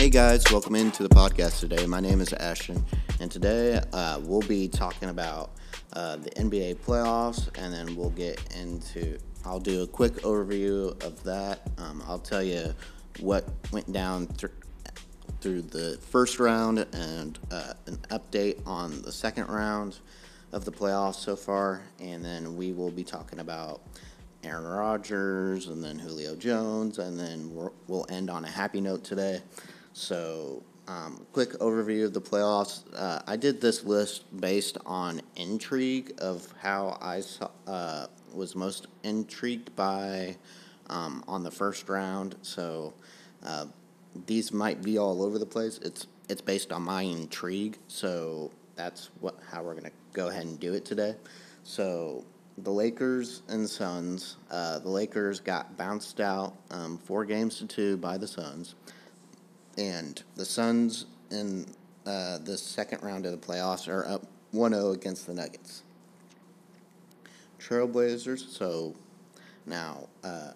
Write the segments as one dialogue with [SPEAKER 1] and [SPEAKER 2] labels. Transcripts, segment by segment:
[SPEAKER 1] Hey guys, welcome into the podcast today. My name is Ashton, and today uh, we'll be talking about uh, the NBA playoffs, and then we'll get into. I'll do a quick overview of that. Um, I'll tell you what went down th- through the first round and uh, an update on the second round of the playoffs so far, and then we will be talking about Aaron Rodgers and then Julio Jones, and then we'll, we'll end on a happy note today. So, um, quick overview of the playoffs. Uh, I did this list based on intrigue of how I saw, uh, was most intrigued by um, on the first round. So, uh, these might be all over the place. It's it's based on my intrigue. So that's what how we're gonna go ahead and do it today. So the Lakers and Suns. Uh, the Lakers got bounced out um, four games to two by the Suns, and the Suns in uh, the second round of the playoffs are up 1-0 against the Nuggets. Trailblazers. So now uh,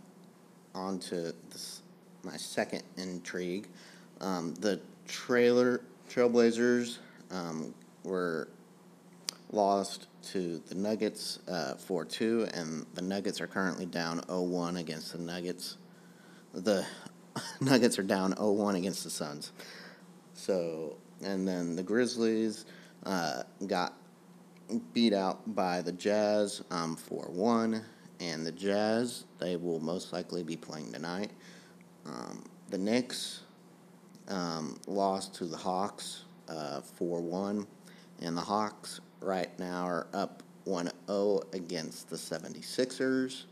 [SPEAKER 1] on to this, my second intrigue. Um, the trailer Trailblazers um, were lost to the Nuggets uh, 4 2, and the Nuggets are currently down 0 1 against the Nuggets. The Nuggets are down 0 1 against the Suns. So, and then the Grizzlies uh, got beat out by the Jazz um, 4 um, 1, and the Jazz, they will most likely be playing tonight. Um, the Knicks um, lost to the Hawks uh, 4 uh, 1, and the Hawks right now are up 1 0 against the 76ers.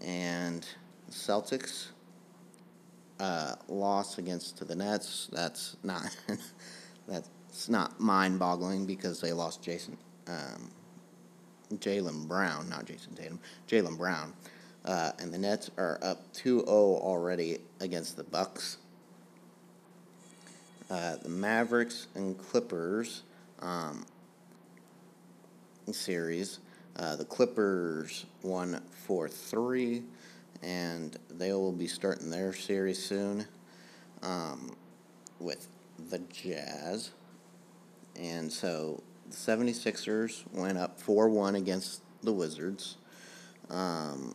[SPEAKER 1] And Celtics uh, loss against to the Nets. That's not that's not mind boggling because they lost Jason um, Jaylen Brown, not Jayson Tatum, Jaylen Brown. Uh, and the Nets are up 2 0 already against the Bucks. Uh, the Mavericks and Clippers um, series. Uh, the Clippers won 4 3, and they will be starting their series soon um, with the Jazz. And so the 76ers went up 4 1 against the Wizards. Um,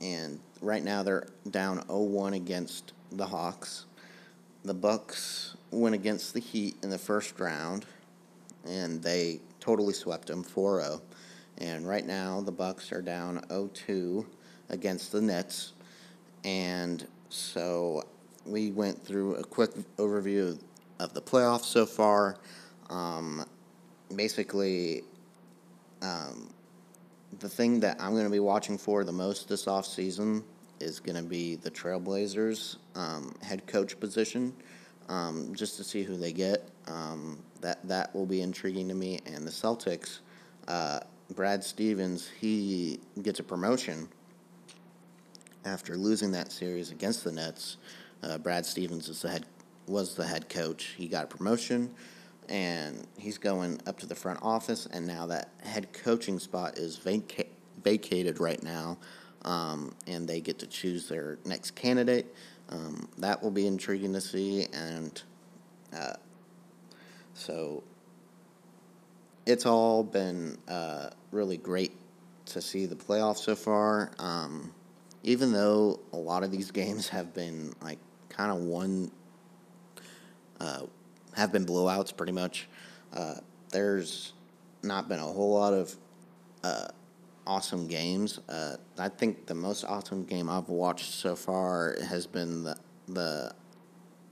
[SPEAKER 1] and right now they're down 0 1 against the Hawks. The Bucks went against the Heat in the first round, and they totally swept them 4-0. And right now the Bucks are down 0-2 against the Nets. And so we went through a quick overview of the playoffs so far. Um, basically, um, the thing that I'm going to be watching for the most this off season is going to be the Trailblazers um, head coach position, um, just to see who they get. Um, that that will be intriguing to me. And the Celtics, uh, Brad Stevens, he gets a promotion after losing that series against the Nets. Uh, Brad Stevens is the head was the head coach. He got a promotion, and he's going up to the front office. And now that head coaching spot is vaca- vacated right now, um, and they get to choose their next candidate. Um, that will be intriguing to see, and uh, so it's all been uh, really great to see the playoffs so far. Um, even though a lot of these games have been like kind of one, uh, have been blowouts pretty much. Uh, there's not been a whole lot of uh, awesome games. Uh, I think the most awesome game I've watched so far has been the the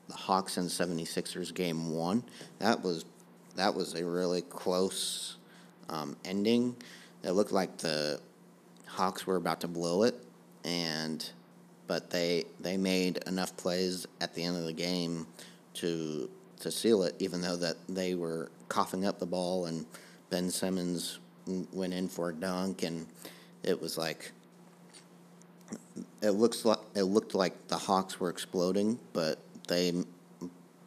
[SPEAKER 1] the Hawks and 76ers game one. That was that was a really close um, ending. It looked like the Hawks were about to blow it, and but they they made enough plays at the end of the game to to seal it, even though that they were coughing up the ball and Ben Simmons went in for a dunk, and it was like it looks like it looked like the Hawks were exploding, but they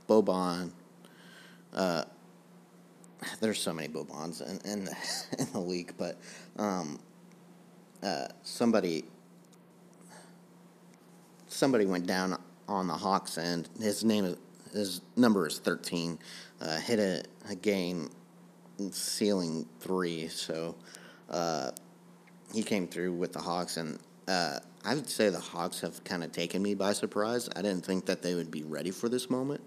[SPEAKER 1] Bogdan. Uh, there's so many Bogdans in, in the in the league, but um, uh, somebody somebody went down on the Hawks end. His name is his number is 13. Uh, hit a, a game sealing three, so uh, he came through with the Hawks, and uh, I would say the Hawks have kind of taken me by surprise. I didn't think that they would be ready for this moment,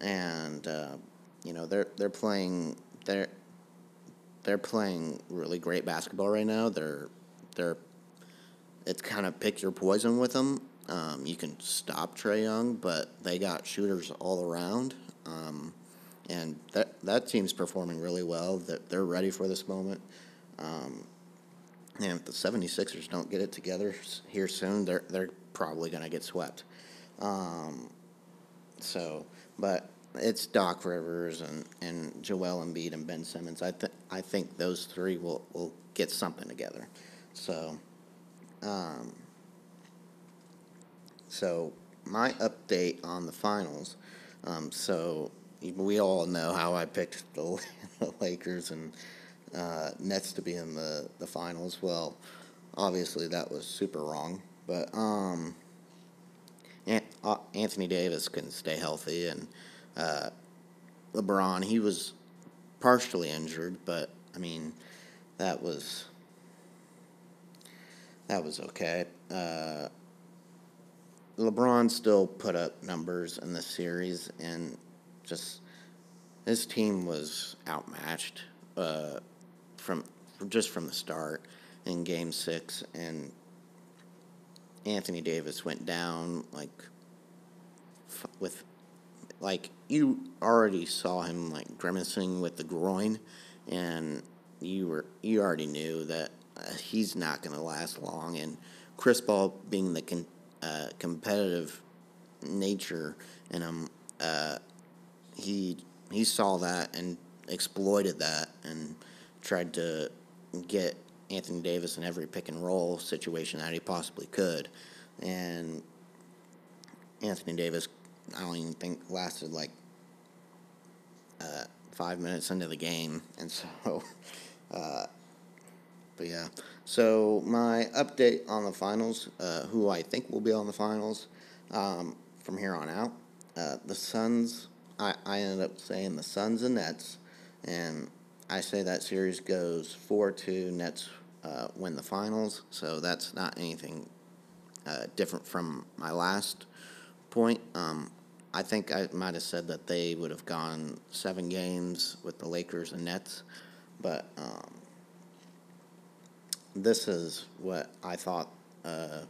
[SPEAKER 1] and uh, you know they're they're playing they're they're playing really great basketball right now. They're they're it's kind of pick your poison with them. Um, you can stop Trae Young, but they got shooters all around. Um, and that that team's performing really well. That they're ready for this moment. Um, and if the 76ers don't get it together here soon, they're they're probably going to get swept. Um, so, but it's Doc Rivers and, and Joel Embiid and Ben Simmons. I th- I think those three will, will get something together. So, um, so my update on the finals. Um, so we all know how I picked the, the Lakers and uh, Nets to be in the, the finals. Well, obviously that was super wrong, but um, uh, Anthony Davis couldn't stay healthy, and uh, LeBron he was partially injured, but I mean that was that was okay. Uh, LeBron still put up numbers in the series, and just his team was outmatched uh, from just from the start in Game Six, and Anthony Davis went down like with like you already saw him like grimacing with the groin, and you were you already knew that uh, he's not going to last long, and Chris Paul being the con- uh, competitive nature in him. Uh, he he saw that and exploited that and tried to get Anthony Davis in every pick and roll situation that he possibly could, and Anthony Davis, I don't even think lasted like uh, five minutes into the game, and so, uh, but yeah. So my update on the finals, uh, who I think will be on the finals um, from here on out, uh, the Suns I, I ended up saying the Suns and Nets, and I say that series goes 4 2. Nets uh, win the finals, so that's not anything uh, different from my last point. Um, I think I might have said that they would have gone seven games with the Lakers and Nets, but um, this is what I thought uh,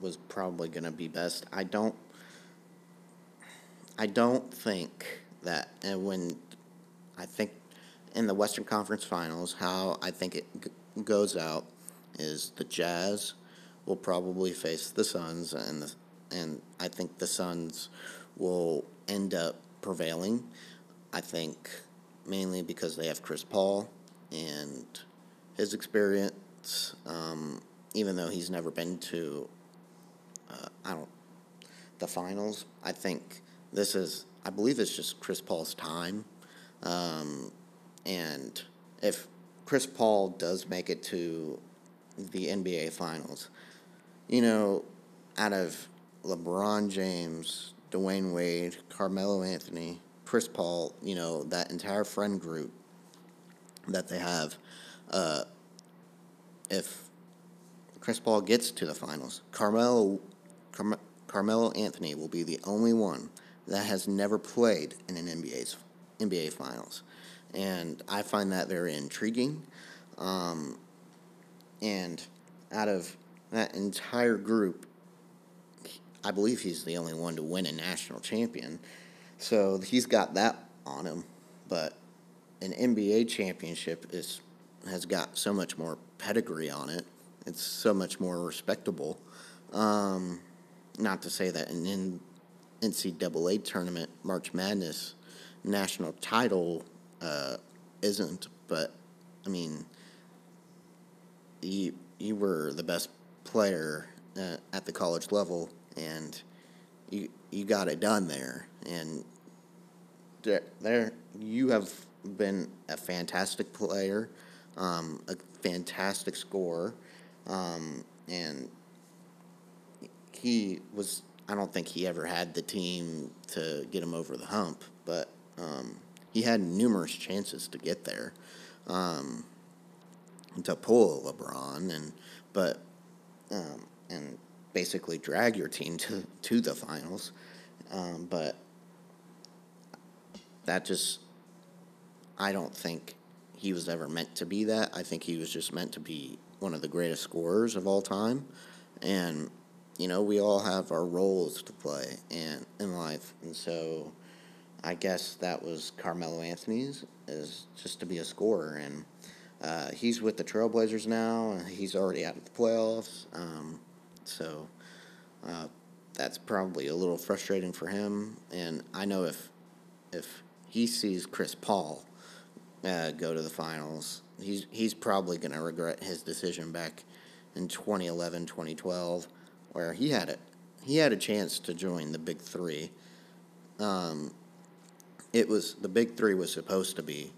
[SPEAKER 1] was probably going to be best. I don't I don't think that, and when I think in the Western Conference Finals, how I think it g- goes out is the Jazz will probably face the Suns, and the, and I think the Suns will end up prevailing. I think mainly because they have Chris Paul and his experience, um, even though he's never been to, uh, I don't, the finals. I think this is, I believe it's just Chris Paul's time. Um, and if Chris Paul does make it to the NBA Finals, you know, out of LeBron James, Dwyane Wade, Carmelo Anthony, Chris Paul, you know, that entire friend group that they have, uh, if Chris Paul gets to the finals, Carmelo, Carme- Carmelo Anthony will be the only one that has never played in an NBA's NBA Finals, and I find that very intriguing. Um, and out of that entire group, I believe he's the only one to win a national champion. So he's got that on him, but an NBA championship is has got so much more pedigree on it. It's so much more respectable. Um, not to say that an NCAA tournament, March Madness national title uh, isn't, but I mean, you you were the best player uh, at the college level, and you you got it done there, and there, there you have been a fantastic player, um, a fantastic scorer, um, and he was I don't think he ever had the team to get him over the hump, but um, he had numerous chances to get there, um, to pull LeBron, and but um, and basically drag your team to to the finals, um, but that just I don't think he was ever meant to be that. I think he was just meant to be one of the greatest scorers of all time, and you know we all have our roles to play and in life, and so I guess that was Carmelo Anthony's is just to be a scorer, and uh, he's with the Trailblazers now. And he's already out of the playoffs, um, so uh, that's probably a little frustrating for him. And I know if if he sees Chris Paul uh, go to the finals, he's he's probably going to regret his decision back in 2011, 2012, where he had it. He had a chance to join the Big Three. Um, it was the Big Three was supposed to be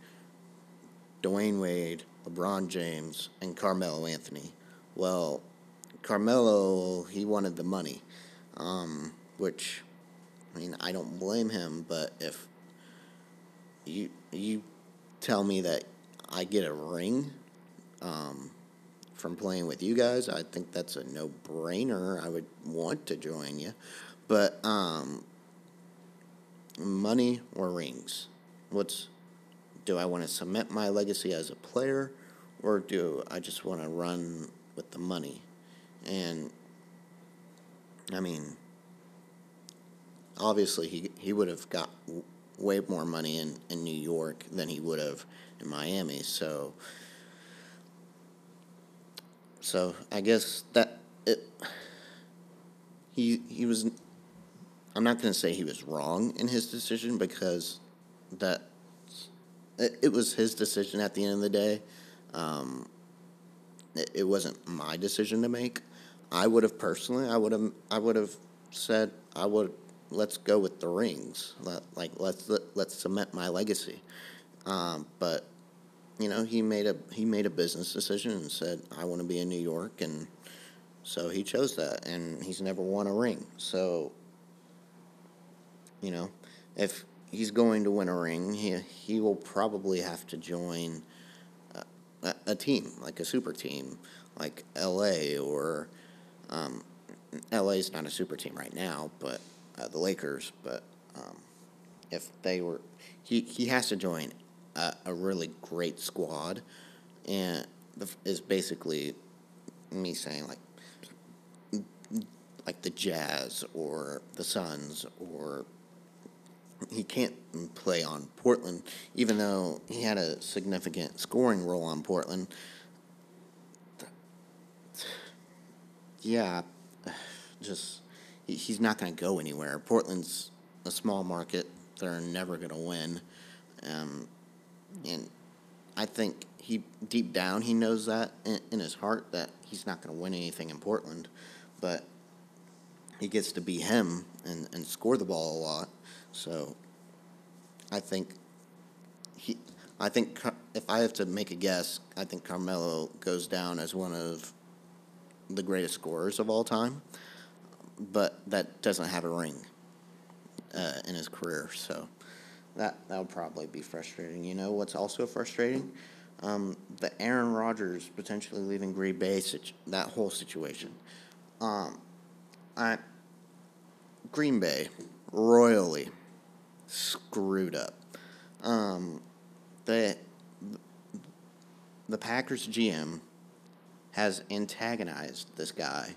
[SPEAKER 1] Dwyane Wade, LeBron James, and Carmelo Anthony. Well, Carmelo he wanted the money, um, which I mean I don't blame him, but if you you tell me that I get a ring um, from playing with you guys, I think that's a no brainer. I would want to join you, but um, money or rings? What's do I want to cement my legacy as a player, or do I just want to run with the money? And I mean, obviously he he would have got way more money in, in New York than he would have in Miami. So, so I guess that it. He he was. I'm not going to say he was wrong in his decision because that it, it was his decision at the end of the day. Um, it, it wasn't my decision to make. I would have personally, I would have, I would have said, I would let's go with the rings. Let, like let's let, let's cement my legacy. Um, but you know, he made a he made a business decision and said, I want to be in New York, and so he chose that, and he's never won a ring. So you know, if he's going to win a ring, he he will probably have to join a, a team like a super team, like L.A. or um, is not a super team right now, but uh, the Lakers, but um, if they were, he, he has to join a, a really great squad, and the, is basically me saying like like the Jazz or the Suns or he can't play on Portland, even though he had a significant scoring role on Portland. Yeah, just he's not going to go anywhere. Portland's a small market; they're never going to win, um, and I think he deep down he knows that in, in his heart that he's not going to win anything in Portland, but he gets to be him and, and score the ball a lot. So I think he. I think if I have to make a guess, I think Carmelo goes down as one of the greatest scorers of all time but that doesn't have a ring uh, in his career. So that that would probably be frustrating. You know what's also frustrating? Um, the Aaron Rodgers potentially leaving Green Bay, that whole situation. Um, I, Green Bay royally screwed up. Um, the the Packers GM has antagonized this guy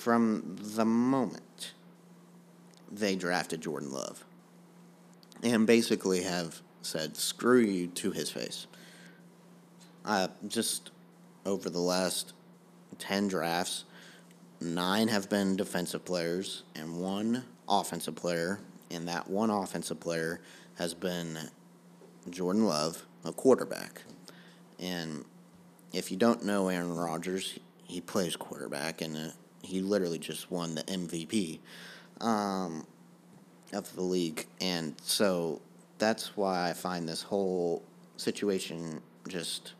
[SPEAKER 1] from the moment they drafted Jordan Love and basically have said, screw you to his face. Uh, just over the last 10 drafts, nine have been defensive players and one offensive player, and that one offensive player has been Jordan Love, a quarterback. And if you don't know Aaron Rodgers, he plays quarterback, and he literally just won the MVP um, of the league, and so that's why I find this whole situation just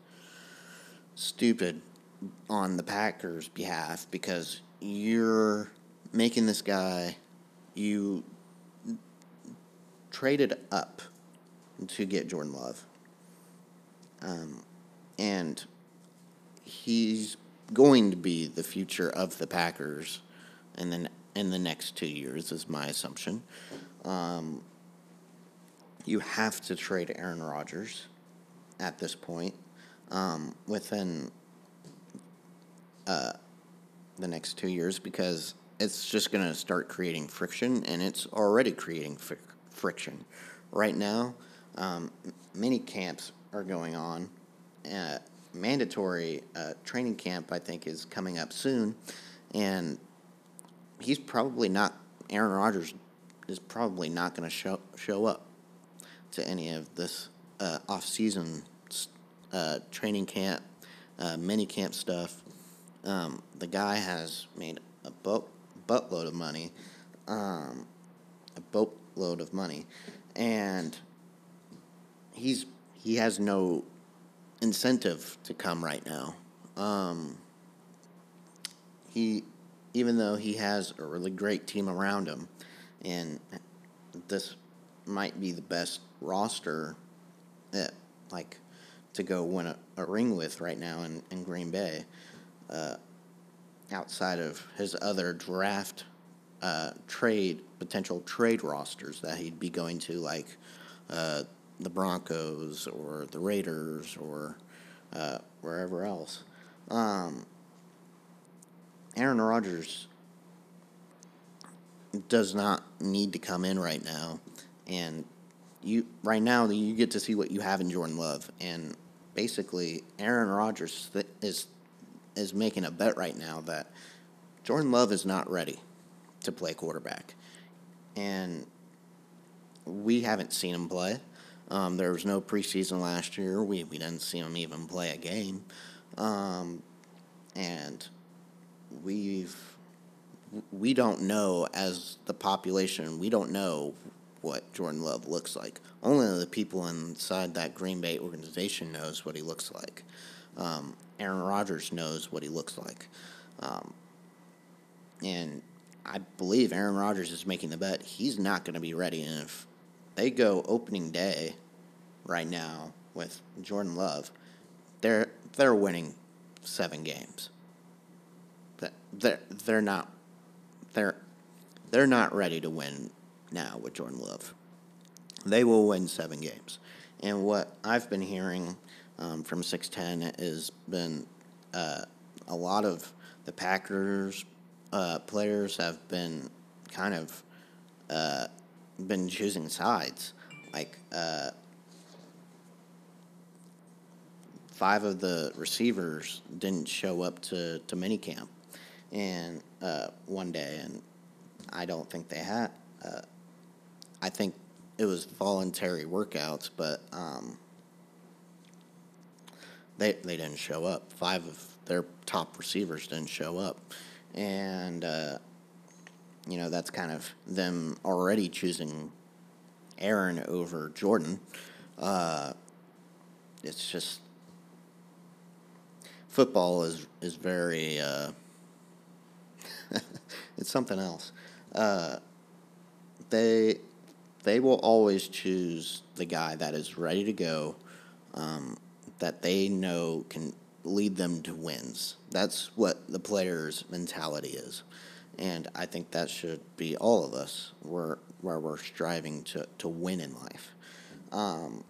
[SPEAKER 1] stupid on the Packers' behalf because you're making this guy, you traded up to get Jordan Love. Um, and he's going to be the future of the Packers and then in the next two years is my assumption. Um, you have to trade Aaron Rodgers at this point um, within uh, the next two years because it's just going to start creating friction, and it's already creating fr- friction. Right now, um, many camps are going on. Uh, mandatory uh, training camp, I think, is coming up soon, and he's probably not. Aaron Rodgers is probably not going to show show up to any of this uh, off season uh, training camp, uh, mini camp stuff. Um, the guy has made a boat buttload of money, um, a boatload of money, and he's he has no incentive to come right now. Um, he, even though he has a really great team around him, and this might be the best roster that like to go win a, a ring with right now in, in Green Bay. Uh, outside of his other draft uh, trade potential trade rosters that he'd be going to, like uh, the Broncos or the Raiders or uh, wherever else. Um, Aaron Rodgers does not need to come in right now, and you right now you get to see what you have in Jordan Love, and basically Aaron Rodgers is is making a bet right now that Jordan Love is not ready to play quarterback, and we haven't seen him play. Um, there was no preseason last year. We we didn't see him even play a game, um, and we've we don't know as the population. We don't know what Jordan Love looks like. Only the people inside that Green Bay organization knows what he looks like. Um, Aaron Rodgers knows what he looks like. Um, and I believe Aaron Rodgers is making the bet he's not going to be ready. If they go opening day right now with Jordan Love, they're they're winning seven games. They're they're not they're they're not ready to win now with Jordan Love. They will win seven games. And what I've been hearing um, from 610 has been uh, a lot of the Packers uh, players have been kind of uh, been choosing sides. Like uh, five of the receivers didn't show up to, to minicamp and uh, one day, and I don't think they had. Uh, I think it was voluntary workouts, but um, they they didn't show up. Five of their top receivers didn't show up, and uh, you know that's kind of them already choosing Aaron over Jordan. Uh, it's just football is is very uh, it's something else. Uh, they they will always choose the guy that is ready to go, um, that they know can lead them to wins. That's what the player's mentality is. And I think that should be all of us where, where we're striving to, to win in life. Um,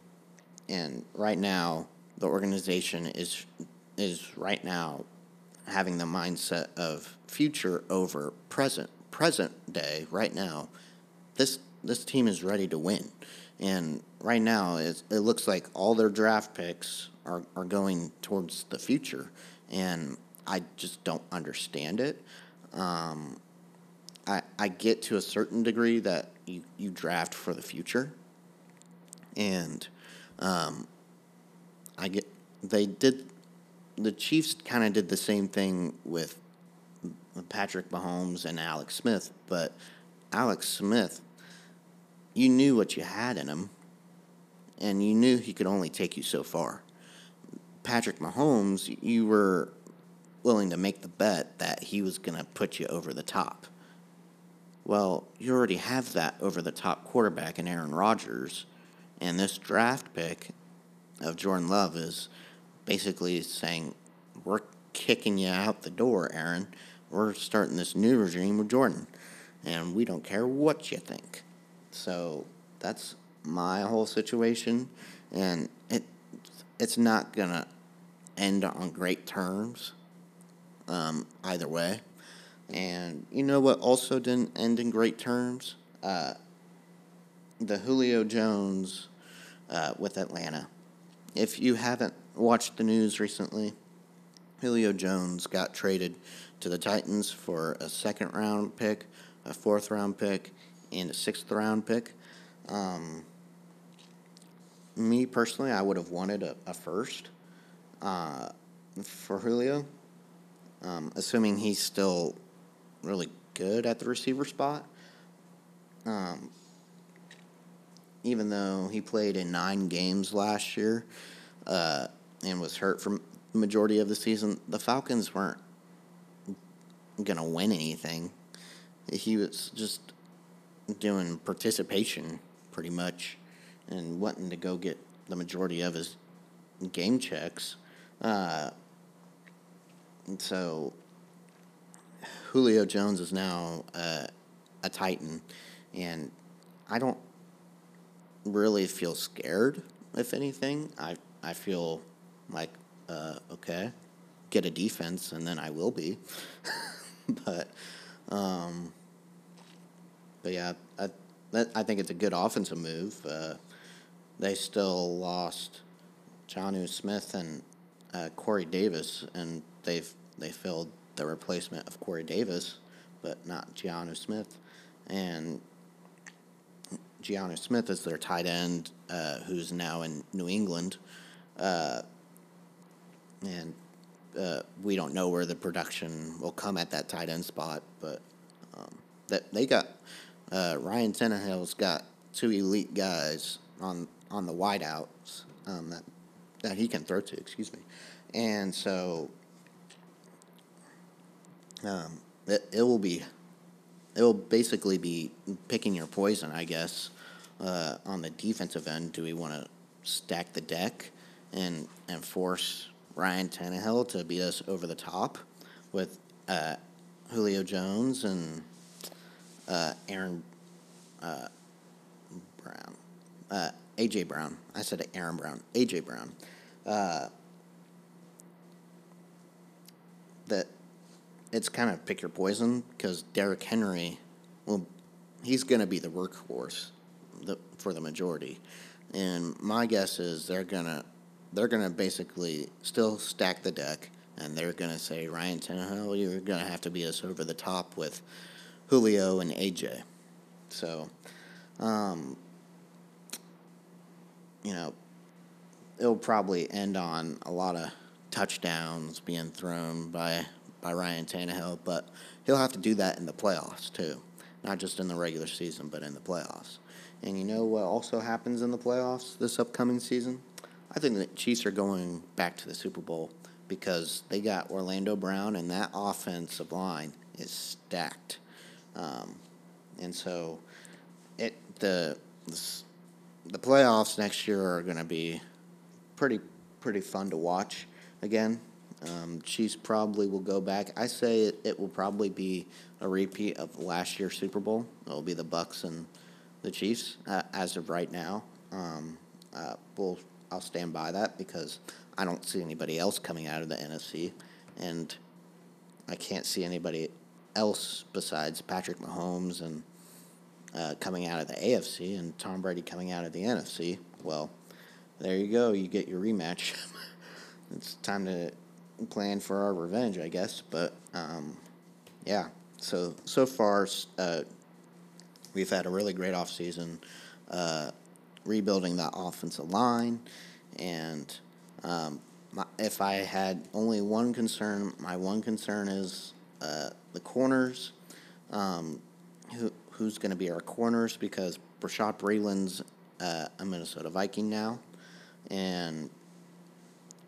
[SPEAKER 1] and right now, the organization is is right now having the mindset of future over present. Present day, right now, this this team is ready to win. And right now, it, looks like all their draft picks are, are going towards the future. And I just don't understand it. Um, I, I get to a certain degree that you, you draft for the future. And um, I get, they did, the Chiefs kind of did the same thing with Patrick Mahomes and Alex Smith, but Alex Smith you knew what you had in him, and you knew he could only take you so far. Patrick Mahomes, you were willing to make the bet that he was going to put you over the top. Well, you already have that over the top quarterback in Aaron Rodgers, and this draft pick of Jordan Love is basically saying, We're kicking you out the door, Aaron. We're starting this new regime with Jordan, and we don't care what you think. So that's my whole situation, and it it's not gonna end on great terms um, either way. And you know what also didn't end in great terms? Uh, the Julio Jones uh, with Atlanta. If you haven't watched the news recently, Julio Jones got traded to the Titans for a second round pick, a fourth round pick, and a sixth round pick. Um, me personally, I would have wanted a, a first uh, for Julio, um, assuming he's still really good at the receiver spot. Um, even though he played in nine games last year uh, and was hurt for the majority of the season, the Falcons weren't going to win anything. He was just doing participation pretty much and wanting to go get the majority of his game checks. Uh, so Julio Jones is now uh, a Titan, and I don't really feel scared. If anything, I I feel like uh, okay, get a defense, and then I will be. but um, but yeah, I that, I think it's a good offensive move. Uh, they still lost Jonnu Smith and uh, Corey Davis, and they've they filled the replacement of Corey Davis, but not Jonnu Smith. And Jonnu Smith is their tight end, uh, who's now in New England. Uh, and uh, we don't know where the production will come at that tight end spot, but um, that they got uh, Ryan Tannehill's got two elite guys on on the wideouts um, that that he can throw to. Excuse me, and so um, it, it will be it will basically be picking your poison, I guess. Uh, on the defensive end, do we want to stack the deck and and force Ryan Tannehill to beat us over the top with uh, Julio Jones and uh, Aaron uh, Brown, uh, AJ Brown. I said Aaron Brown, AJ Brown. Uh, that it's kind of pick your poison because Derrick Henry, well, he's going to be the workhorse the, for the majority, and my guess is they're gonna they're gonna basically still stack the deck, and they're gonna say Ryan Tannehill, you're gonna have to beat us over the top with Julio and AJ. So, um, you know, it'll probably end on a lot of touchdowns being thrown by by Ryan Tannehill, but he'll have to do that in the playoffs too, not just in the regular season, but in the playoffs. And you know what also happens in the playoffs this upcoming season? I think the Chiefs are going back to the Super Bowl because they got Orlando Brown, and that offensive line is stacked. Um, and so, it the the playoffs next year are going to be pretty pretty fun to watch again. Um, Chiefs probably will go back. I say it, it will probably be a repeat of last year's Super Bowl. It will be the Bucs and the Chiefs uh, as of right now. Um, uh, we'll, I'll stand by that because I don't see anybody else coming out of the NFC, and I can't see anybody else besides Patrick Mahomes and uh, coming out of the AFC and Tom Brady coming out of the NFC. Well, there you go. You get your rematch. it's time to plan for our revenge, I guess. But um, yeah, so so far uh, we've had a really great off season, uh, rebuilding that offensive line, and um, my, if I had only one concern, my one concern is uh, the corners. Um, who who's going to be our corners because Bashaud Breeland's uh, a Minnesota Viking now, and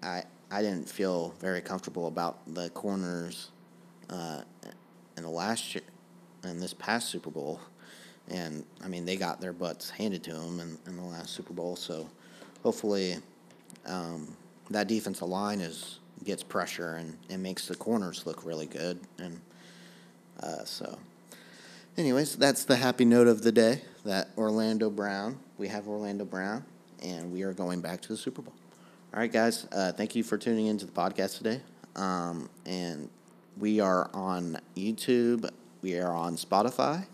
[SPEAKER 1] I I didn't feel very comfortable about the corners uh, in the last year, in this past Super Bowl, and I mean they got their butts handed to them in, in the last Super Bowl. So hopefully um, that defensive line is gets pressure and, and makes the corners look really good. And uh, so, anyways, that's the happy note of the day. That Orlando Brown, we have Orlando Brown, and we are going back to the Super Bowl. All right, guys. Uh, thank you for tuning into the podcast today. Um, and we are on YouTube. We are on Spotify.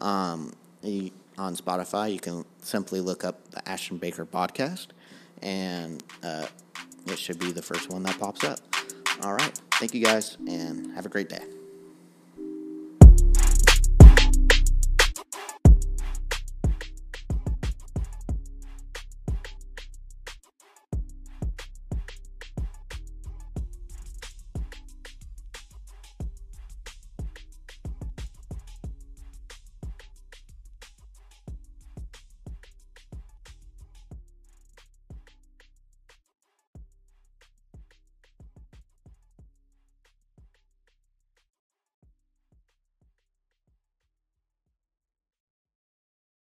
[SPEAKER 1] Um, on Spotify, you can simply look up the Ashton Baker podcast, and uh, it should be the first one that pops up. All right. Thank you guys, and have a great day.